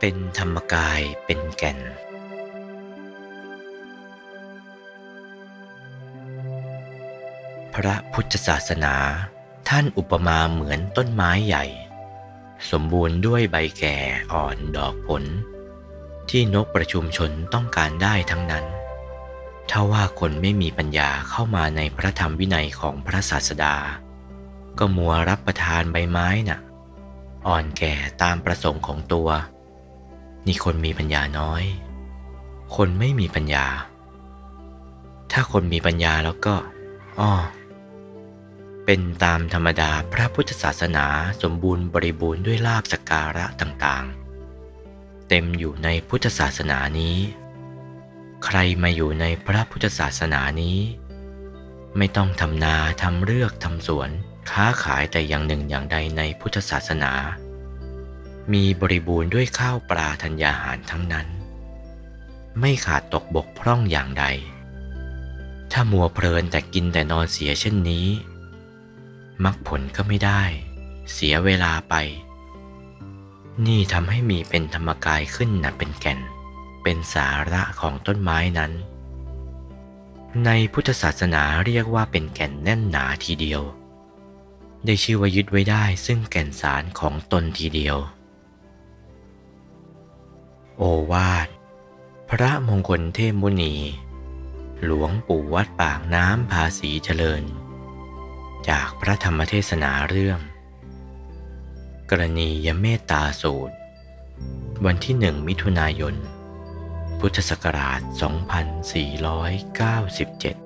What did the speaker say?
เป็นธรรมกายเป็นแก่น พระพุทธศาสนา ท่านอุปมาเหมือนต้นไม้ใหญ่ สมบูรณ์ด้วยใบแก่อ่อนดอกผล ที่นกประชุมชนต้องการได้ทั้งนั้น ถ้าว่าคนไม่มีปัญญาเข้ามาในพระธรรมวินัยของพระศาสดา ก็มัวรับประทานใบไม้น่ะ อ่อนแก่ตามประสงค์ของตัว นี่คนมีปัญญาน้อย คนไม่มีปัญญา ถ้าคนมีปัญญาแล้วก็อ้อเป็นตามธรรมดาพระพุทธศาสนาสมบูรณ์บริบูรณ์ด้วยลาบสการะต่างๆ เต็มอยู่ในพุทธศาสนานี้ ใครมาอยู่ในพระพุทธศาสนานี้ ไม่ต้องทำนาทำเรือกทำสวน ค้าขายแต่อย่างหนึ่งอย่างใดในพุทธศาสนา มีบริบูรณ์ด้วยข้าวปลาธัญญาหารทั้งนั้น ไม่ขาดตกบกพร่องอย่างใด ถ้ามัวเพลินแต่กินแต่นอนเสียเช่นนี้มรรคผลก็ไม่ได้ เสียเวลาไป นี่ทำให้มีเป็นธรรมกายขึ้นนะเป็นแก่น เป็นสาระของต้นไม้นั้น ในพุทธศาสนาเรียกว่าเป็นแก่นแน่นหนาทีเดียวได้ชื่อว่ายึดไว้ได้ซึ่งแก่นสารของตนทีเดียว โอวาท พระมงคลเทพมุนี หลวงปู่วัดปากน้ำภาษีเจริญ จากพระธรรมเทศนาเรื่อง กรณียเมตตาสูตร วันที่หนึ่งมิถุนายน พุทธศักราช 2497